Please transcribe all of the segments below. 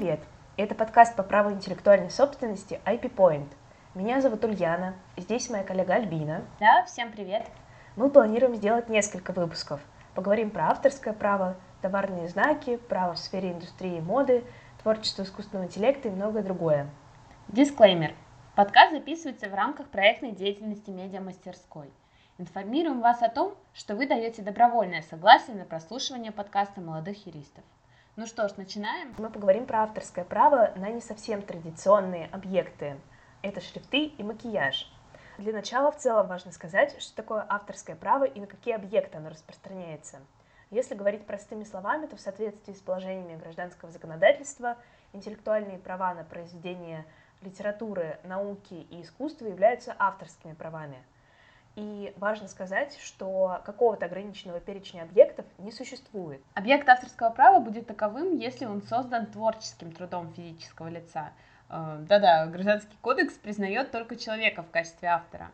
Привет! Это подкаст по праву интеллектуальной собственности IP Point. Меня зовут Ульяна, здесь моя коллега Альбина. Да, всем привет! Мы планируем сделать несколько выпусков. Поговорим про авторское право, товарные знаки, право в сфере индустрии и моды, творчество искусственного интеллекта и многое другое. Дисклеймер. Подкаст записывается в рамках проектной деятельности медиамастерской. Информируем вас о том, что вы даете добровольное согласие на прослушивание подкаста молодых юристов. Ну что ж, начинаем. Мы поговорим про авторское право на не совсем традиционные объекты. Это шрифты и макияж. Для начала в целом важно сказать, что такое авторское право и на какие объекты оно распространяется. Если говорить простыми словами, то в соответствии с положениями гражданского законодательства интеллектуальные права на произведение литературы, науки и искусства являются авторскими правами – и важно сказать, что какого-то ограниченного перечня объектов не существует. Объект авторского права будет таковым, если он создан творческим трудом физического лица. Э, да-да, Гражданский кодекс признает только человека в качестве автора.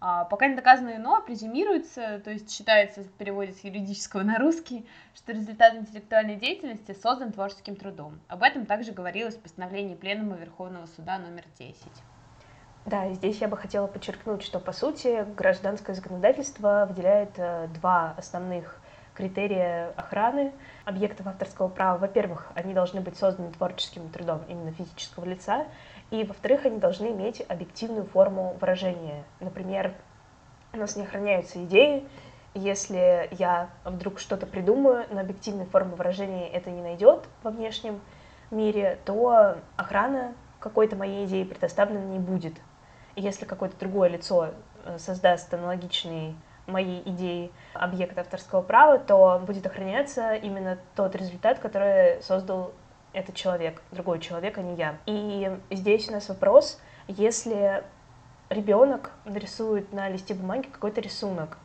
А пока не доказано иное, презюмируется, то есть считается в переводе с юридического на русский, что результат интеллектуальной деятельности создан творческим трудом. Об этом также говорилось в постановлении Пленума Верховного Суда номер 10. Да, и здесь я бы хотела подчеркнуть, что, по сути, гражданское законодательство выделяет э, два основных критерия охраны объектов авторского права. Во-первых, они должны быть созданы творческим трудом именно физического лица, и, во-вторых, они должны иметь объективную форму выражения. Например, у нас не охраняются идеи, если я вдруг что-то придумаю, но объективной формы выражения это не найдет во внешнем мире, то охрана какой-то моей идеи предоставлена не будет если какое-то другое лицо э, создаст аналогичный моей идеи объект авторского права, то будет охраняться именно тот результат, который создал этот человек, другой человек, а не я. И здесь у нас вопрос, если ребенок нарисует на листе бумаги какой-то рисунок,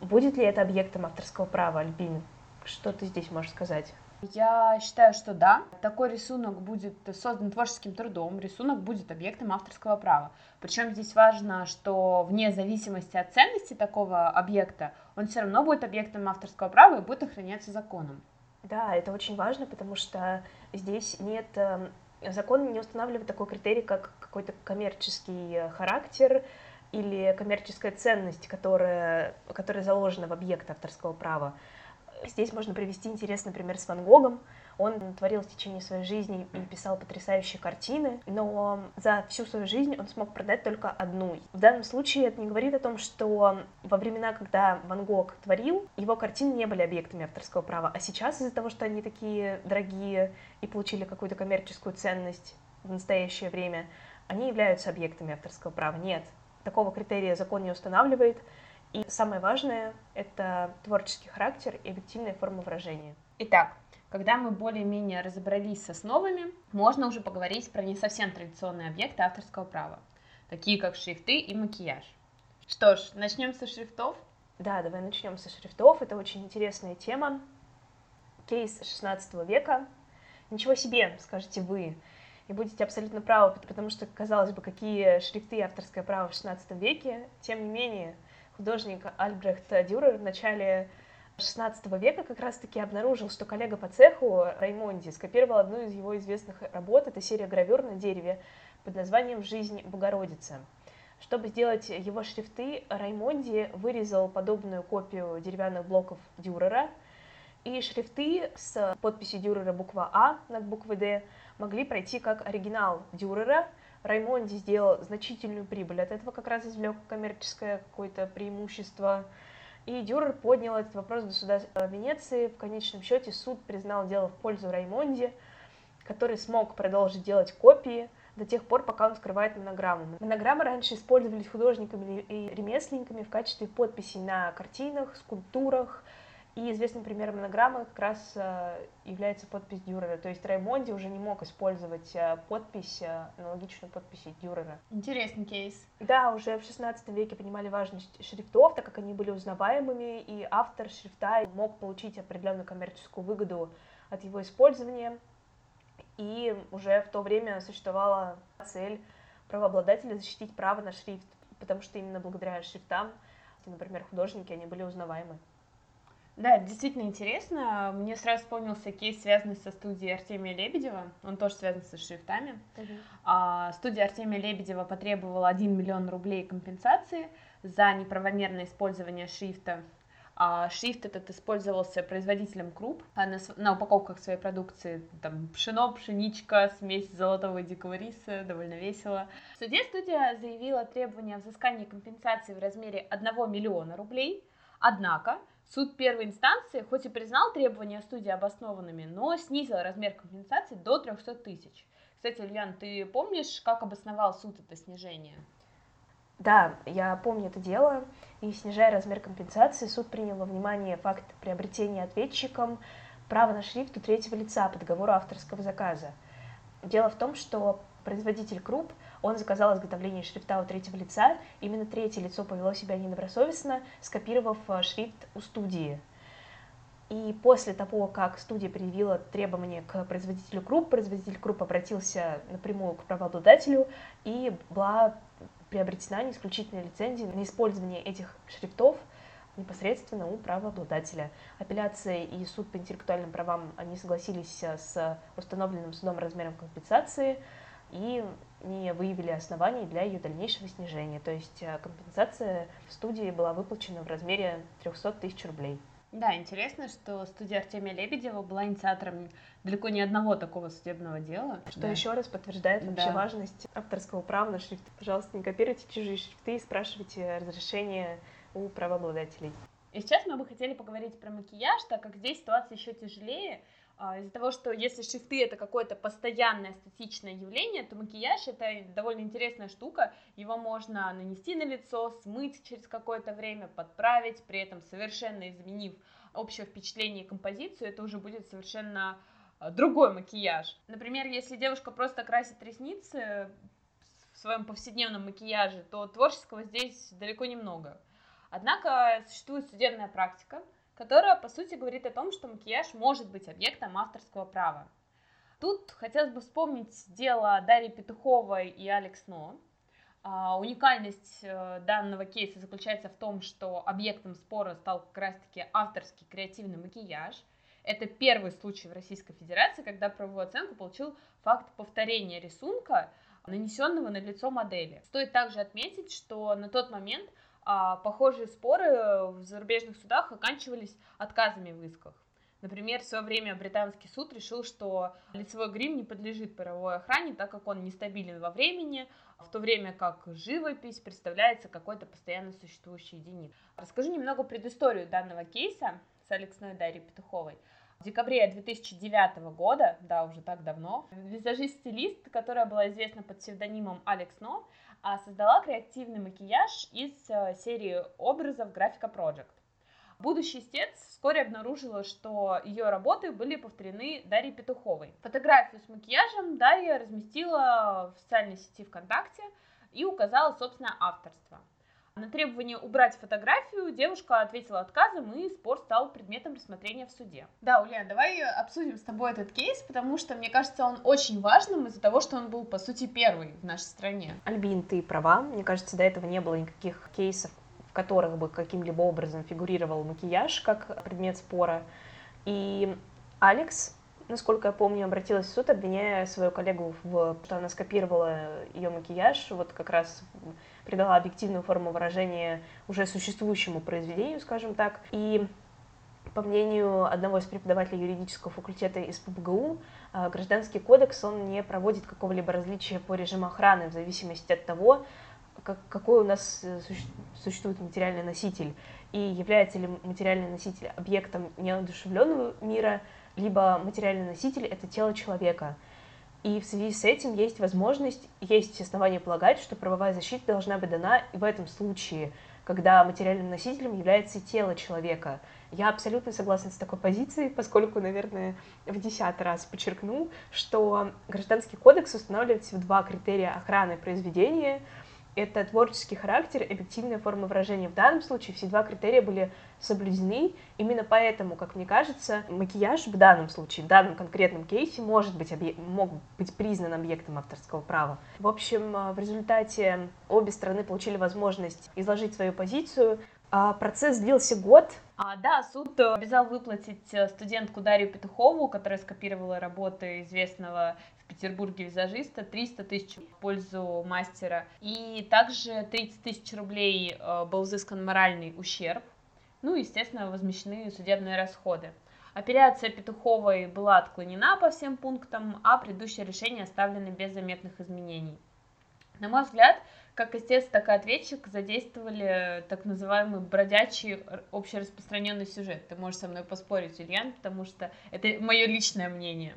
будет ли это объектом авторского права, Альбин? Что ты здесь можешь сказать? Я считаю, что да. Такой рисунок будет создан творческим трудом, рисунок будет объектом авторского права. Причем здесь важно, что вне зависимости от ценности такого объекта, он все равно будет объектом авторского права и будет охраняться законом. Да, это очень важно, потому что здесь нет эм, закон не устанавливает такой критерий, как какой-то коммерческий характер или коммерческая ценность, которая, которая заложена в объект авторского права. Здесь можно привести интересный пример с Ван Гогом. Он творил в течение своей жизни и писал потрясающие картины, но за всю свою жизнь он смог продать только одну. В данном случае это не говорит о том, что во времена, когда Ван Гог творил, его картины не были объектами авторского права, а сейчас из-за того, что они такие дорогие и получили какую-то коммерческую ценность в настоящее время, они являются объектами авторского права. Нет, такого критерия закон не устанавливает. И самое важное — это творческий характер и объективная форма выражения. Итак, когда мы более-менее разобрались с основами, можно уже поговорить про не совсем традиционные объекты авторского права, такие как шрифты и макияж. Что ж, начнем со шрифтов? Да, давай начнем со шрифтов. Это очень интересная тема. Кейс 16 века. Ничего себе, скажете вы. И будете абсолютно правы, потому что, казалось бы, какие шрифты авторское право в 16 веке, тем не менее, художник Альбрехт Дюрер в начале XVI века как раз-таки обнаружил, что коллега по цеху Раймонди скопировал одну из его известных работ. Это серия гравюр на дереве под названием «Жизнь Богородицы». Чтобы сделать его шрифты, Раймонди вырезал подобную копию деревянных блоков Дюрера, и шрифты с подписью Дюрера буква А над буквой Д могли пройти как оригинал Дюрера – Раймонди сделал значительную прибыль, от этого как раз извлек коммерческое какое-то преимущество. И Дюрер поднял этот вопрос до суда Венеции. В конечном счете суд признал дело в пользу Раймонди, который смог продолжить делать копии до тех пор, пока он скрывает монограмму. Монограммы раньше использовались художниками и ремесленниками в качестве подписей на картинах, скульптурах, и известным примером монограммы как раз э, является подпись Дюрера. То есть Раймонди уже не мог использовать э, подпись, э, аналогичную подписи Дюрера. Интересный кейс. Да, уже в 16 веке понимали важность шрифтов, так как они были узнаваемыми, и автор шрифта мог получить определенную коммерческую выгоду от его использования. И уже в то время существовала цель правообладателя защитить право на шрифт, потому что именно благодаря шрифтам, например, художники, они были узнаваемы. Да, действительно интересно. Мне сразу вспомнился кейс, связанный со студией Артемия Лебедева. Он тоже связан со шрифтами. Uh-huh. А, студия Артемия Лебедева потребовала 1 миллион рублей компенсации за неправомерное использование шрифта. А шрифт этот использовался производителем круп а на, на упаковках своей продукции. Там пшено, пшеничка, смесь золотого и дикого риса, довольно весело. В суде студия заявила требование взыскания компенсации в размере 1 миллиона рублей. Однако Суд первой инстанции хоть и признал требования студии обоснованными, но снизил размер компенсации до 300 тысяч. Кстати, Ильян, ты помнишь, как обосновал суд это снижение? Да, я помню это дело, и снижая размер компенсации, суд принял во внимание факт приобретения ответчиком права на шрифт у третьего лица по договору авторского заказа. Дело в том, что производитель круп он заказал изготовление шрифта у третьего лица, именно третье лицо повело себя недобросовестно, скопировав э, шрифт у студии. И после того, как студия предъявила требования к производителю круп, производитель круп обратился напрямую к правообладателю, и была приобретена исключительная лицензия на использование этих шрифтов непосредственно у правообладателя. Апелляция и суд по интеллектуальным правам, они согласились э, с установленным судом размером компенсации, и не выявили оснований для ее дальнейшего снижения. То есть э, компенсация студии была выплачена в размере 300 тысяч рублей. Да, интересно, что студия Артемия Лебедева была инициатором далеко не одного такого судебного дела. Что да. еще раз подтверждает вообще да. важность авторского права на шрифт. Пожалуйста, не копируйте чужие шрифты и спрашивайте разрешение у правообладателей. И сейчас мы бы хотели поговорить про макияж, так как здесь ситуация еще тяжелее. А, из-за того, что если шрифты это какое-то постоянное статичное явление, то макияж это довольно интересная штука. Его можно нанести на лицо, смыть через какое-то время, подправить, при этом совершенно изменив общее впечатление и композицию, это уже будет совершенно а, другой макияж. Например, если девушка просто красит ресницы в своем повседневном макияже, то творческого здесь далеко немного. Однако существует судебная практика, которая, по сути, говорит о том, что макияж может быть объектом авторского права. Тут хотелось бы вспомнить дело Дарьи Петуховой и Алекс Но. А, уникальность э, данного кейса заключается в том, что объектом спора стал как раз-таки авторский креативный макияж. Это первый случай в Российской Федерации, когда правовую оценку получил факт повторения рисунка, нанесенного на лицо модели. Стоит также отметить, что на тот момент а похожие споры в зарубежных судах оканчивались отказами в исках. Например, в свое время британский суд решил, что лицевой грим не подлежит правовой охране, так как он нестабилен во времени, в то время как живопись представляется какой-то постоянно существующей единицей. Расскажу немного предысторию данного кейса с Алексной Дарьей Петуховой. В декабре 2009 года, да, уже так давно, визажист-стилист, которая была известна под псевдонимом Алекс Но, а создала креативный макияж из э, серии образов Графика Project. Будущий истец вскоре обнаружила, что ее работы были повторены Дарьей Петуховой. Фотографию с макияжем Дарья разместила в социальной сети ВКонтакте и указала собственное авторство. На требование убрать фотографию девушка ответила отказом, и спор стал предметом рассмотрения в суде. Да, Ульяна, давай обсудим с тобой этот кейс, потому что, мне кажется, он очень важным из-за того, что он был, по сути, первый в нашей стране. Альбин, ты права. Мне кажется, до этого не было никаких кейсов, в которых бы каким-либо образом фигурировал макияж как предмет спора. И Алекс, насколько я помню, обратилась в суд, обвиняя свою коллегу в что она скопировала ее макияж, вот как раз придала объективную форму выражения уже существующему произведению, скажем так. И по мнению одного из преподавателей юридического факультета из ПБГУ, э, гражданский кодекс, он не проводит какого-либо различия по режиму охраны в зависимости от того, как, какой у нас э, существует материальный носитель, и является ли материальный носитель объектом неодушевленного мира, либо материальный носитель — это тело человека — и в связи с этим есть возможность, есть основания полагать, что правовая защита должна быть дана и в этом случае, когда материальным носителем является тело человека. Я абсолютно согласна с такой позицией, поскольку, наверное, в десятый раз подчеркну, что Гражданский кодекс устанавливает всего два критерия охраны произведения — это творческий характер, объективная форма выражения. В данном случае все два критерия были соблюдены. Именно поэтому, как мне кажется, макияж в данном случае, в данном конкретном кейсе может быть, мог быть признан объектом авторского права. В общем, э, в результате обе стороны получили возможность изложить свою позицию. А, процесс длился год. А, да, суд обязал выплатить э, студентку Дарью Петухову, которая скопировала работы известного Петербурге визажиста, 300 тысяч в пользу мастера. И также 30 тысяч рублей э, был взыскан моральный ущерб. Ну, естественно, возмещены судебные расходы. Апелляция Петуховой была отклонена по всем пунктам, а предыдущее решение оставлено без заметных изменений. На мой взгляд, как истец, так и ответчик задействовали так называемый бродячий общераспространенный сюжет. Ты можешь со мной поспорить, Ильян, потому что это мое личное мнение.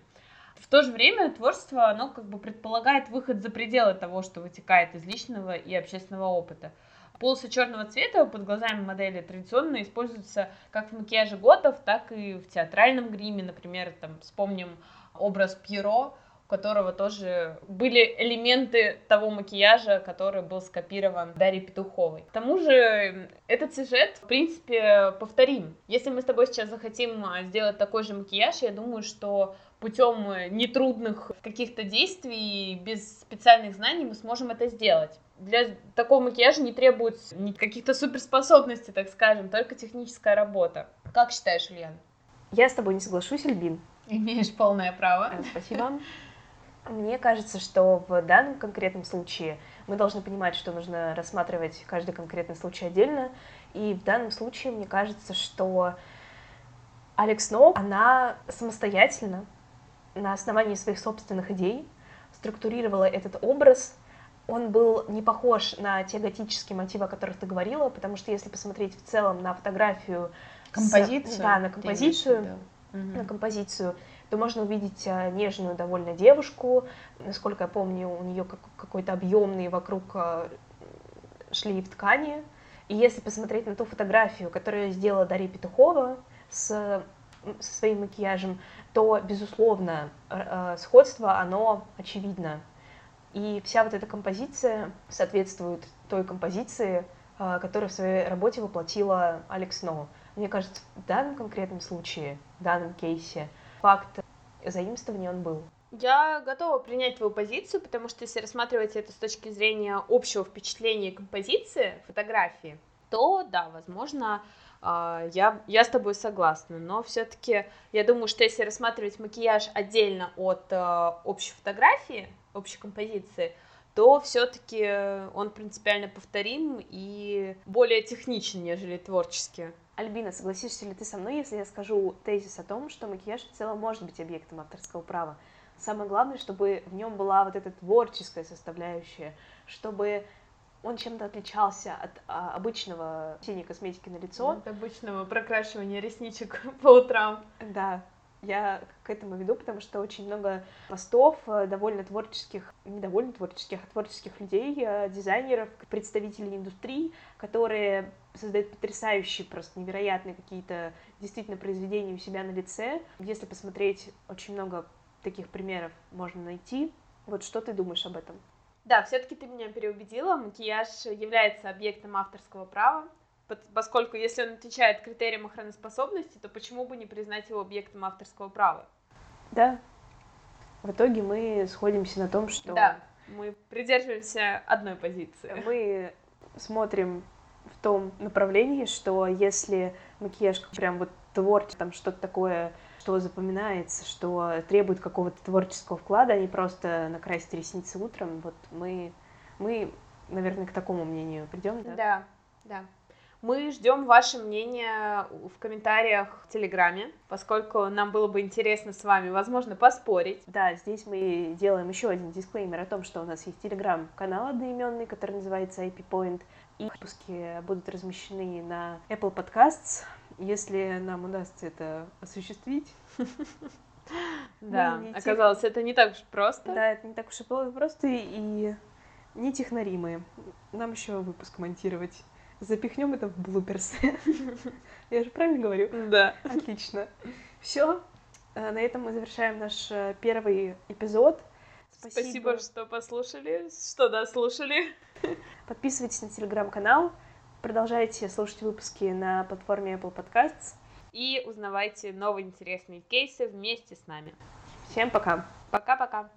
В то же время творчество, оно как бы предполагает выход за пределы того, что вытекает из личного и общественного опыта. Полосы черного цвета под глазами модели традиционно используются как в макияже готов, так и в театральном гриме. Например, там вспомним образ Пьеро, которого тоже были элементы того макияжа, который был скопирован Дарьей Петуховой. К тому же этот сюжет, в принципе, повторим. Если мы с тобой сейчас захотим а, сделать такой же макияж, я думаю, что путем нетрудных каких-то действий, без специальных знаний мы сможем это сделать. Для такого макияжа не требуется каких-то суперспособностей, так скажем, только техническая работа. Как считаешь, Ильян? Я с тобой не соглашусь, Альбин. Имеешь полное право. Э, спасибо. Мне кажется, что в данном конкретном случае мы должны понимать, что нужно рассматривать каждый конкретный случай отдельно. И в данном случае мне кажется, что Алекс Ноу, она самостоятельно, на основании своих собственных идей, структурировала этот образ. Он был не похож на те готические мотивы, о которых ты говорила, потому что если посмотреть в целом на фотографию... Композицию? С, да, на композицию, на композицию, то можно увидеть э, нежную довольно девушку. Насколько я помню, у нее какой-то объемный вокруг э, шлейф ткани. И если посмотреть на ту фотографию, которую сделала Дарья Петухова с, со своим макияжем, то, безусловно, э, сходство, оно очевидно. И вся вот эта композиция соответствует той композиции, которую в своей работе воплотила Алекс Ноу. Мне кажется, в данном конкретном случае, в данном кейсе, факт заимствования он был. Я готова принять твою позицию, потому что если рассматривать это с точки зрения общего впечатления композиции, фотографии, то да, возможно, я, я с тобой согласна, но все-таки я думаю, что если рассматривать макияж отдельно от а, общей фотографии, общей композиции, то все-таки он принципиально повторим и более техничен, нежели творческий. Альбина, согласишься ли ты со мной, если я скажу тезис о том, что макияж в целом может быть объектом авторского права? Самое главное, чтобы в нем была вот эта творческая составляющая, чтобы он чем-то отличался от а, обычного синей косметики на лицо. От обычного прокрашивания ресничек по утрам. Да, я к этому веду, потому что очень много постов э, довольно творческих, не довольно творческих, а творческих людей, э, дизайнеров, представителей индустрии, которые создают потрясающие, просто невероятные какие-то действительно произведения у себя на лице. Если посмотреть, очень много таких примеров можно найти. Вот что ты думаешь об этом? Да, все-таки ты меня переубедила. Макияж является объектом авторского права поскольку если он отвечает критериям охраноспособности, то почему бы не признать его объектом авторского права? Да. В итоге мы сходимся на том, что... Да, мы придерживаемся одной позиции. Мы смотрим в том направлении, что если макияж прям вот творчество, там что-то такое, что запоминается, что требует какого-то творческого вклада, а не просто накрасить ресницы утром, вот мы, мы, наверное, к такому мнению придем, да? Да, да. Мы ждем ваше мнение в комментариях в Телеграме, поскольку нам было бы интересно с вами, возможно, поспорить. Да, здесь мы делаем еще один дисклеймер о том, что у нас есть Телеграм-канал одноименный, который называется IP Point, и выпуски будут размещены на Apple Podcasts, если нам удастся это осуществить. Да, оказалось, это не так уж просто. Да, это не так уж и просто и не технари мы. Нам еще выпуск монтировать. Запихнем это в блуперс. Я же правильно говорю? Да. Отлично. Все. Э, на этом мы завершаем наш э, первый эпизод. Спасибо, Спасибо что послушали, что дослушали. Подписывайтесь на телеграм-канал, продолжайте слушать выпуски на платформе Apple Podcasts. И узнавайте новые интересные кейсы вместе с нами. Всем пока. Пока-пока.